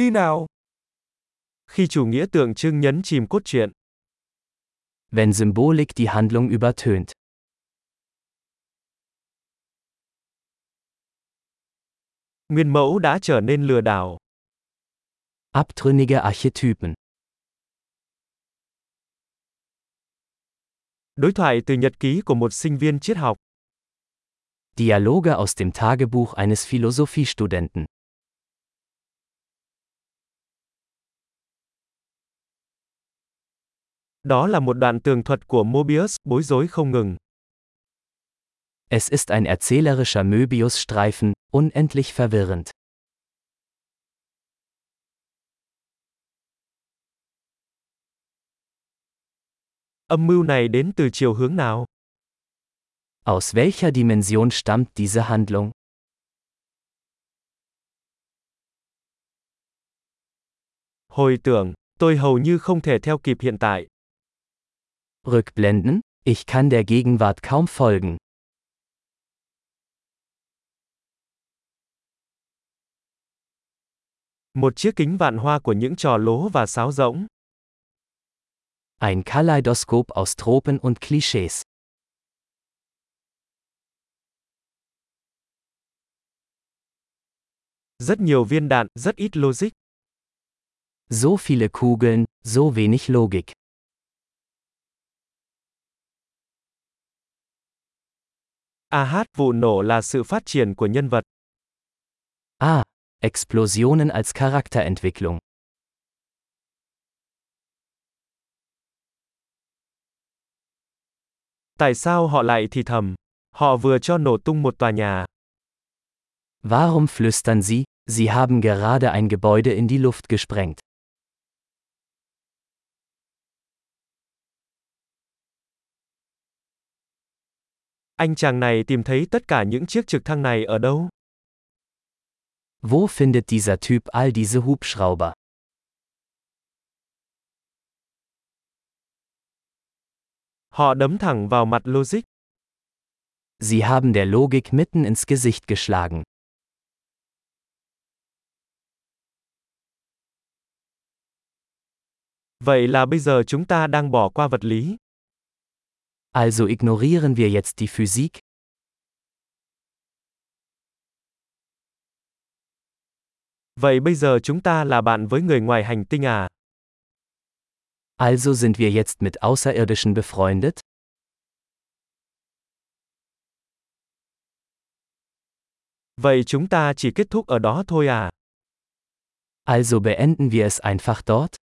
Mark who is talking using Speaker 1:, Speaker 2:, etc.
Speaker 1: Đi nào.
Speaker 2: Khi chủ nghĩa tượng trưng nhấn chìm cốt truyện.
Speaker 3: Wenn Symbolik die Handlung übertönt.
Speaker 2: Nguyên mẫu đã trở nên lừa đảo.
Speaker 3: Abtrünnige Archetypen.
Speaker 2: Đối thoại từ nhật ký của một sinh viên triết học.
Speaker 3: Dialoge aus dem Tagebuch eines Philosophiestudenten.
Speaker 2: Đó là một đoạn tường thuật của Mobius, bối rối không ngừng.
Speaker 3: Es ist ein erzählerischer Möbiusstreifen, unendlich verwirrend.
Speaker 2: Âm mưu này đến từ chiều hướng nào?
Speaker 3: Aus welcher Dimension stammt diese Handlung?
Speaker 2: Hồi tưởng, tôi hầu như không thể theo kịp hiện tại.
Speaker 3: Rückblenden, ich kann der Gegenwart kaum folgen.
Speaker 2: Một chiếc kính vạn hoa của những trò lố và sáo rỗng.
Speaker 3: Ein Kaleidoskop aus Tropen und Klischees.
Speaker 2: Rất nhiều viên đạn, rất ít logic.
Speaker 3: So viele Kugeln, so wenig Logik.
Speaker 2: AH vụ nổ là sự phát triển của nhân vật.
Speaker 3: Ah, Explosionen als Charakterentwicklung.
Speaker 2: Tại sao họ lại thì thầm? Họ vừa cho nổ tung một tòa nhà.
Speaker 3: Warum flüstern Sie, Sie haben gerade ein Gebäude in die Luft gesprengt?
Speaker 2: Anh chàng này tìm thấy tất cả những chiếc trực thăng này ở đâu?
Speaker 3: Wo findet dieser Typ all diese Hubschrauber?
Speaker 2: Họ đấm thẳng vào mặt logic.
Speaker 3: Sie haben der Logik mitten ins Gesicht geschlagen.
Speaker 2: Vậy là bây giờ chúng ta đang bỏ qua vật lý.
Speaker 3: Also ignorieren wir jetzt die Physik?
Speaker 2: Vậy bây giờ chúng ta là bạn với người ngoài hành tinh à?
Speaker 3: Also sind wir jetzt mit Außerirdischen befreundet?
Speaker 2: Vậy chúng ta chỉ kết thúc ở đó thôi à?
Speaker 3: Also beenden wir es einfach dort?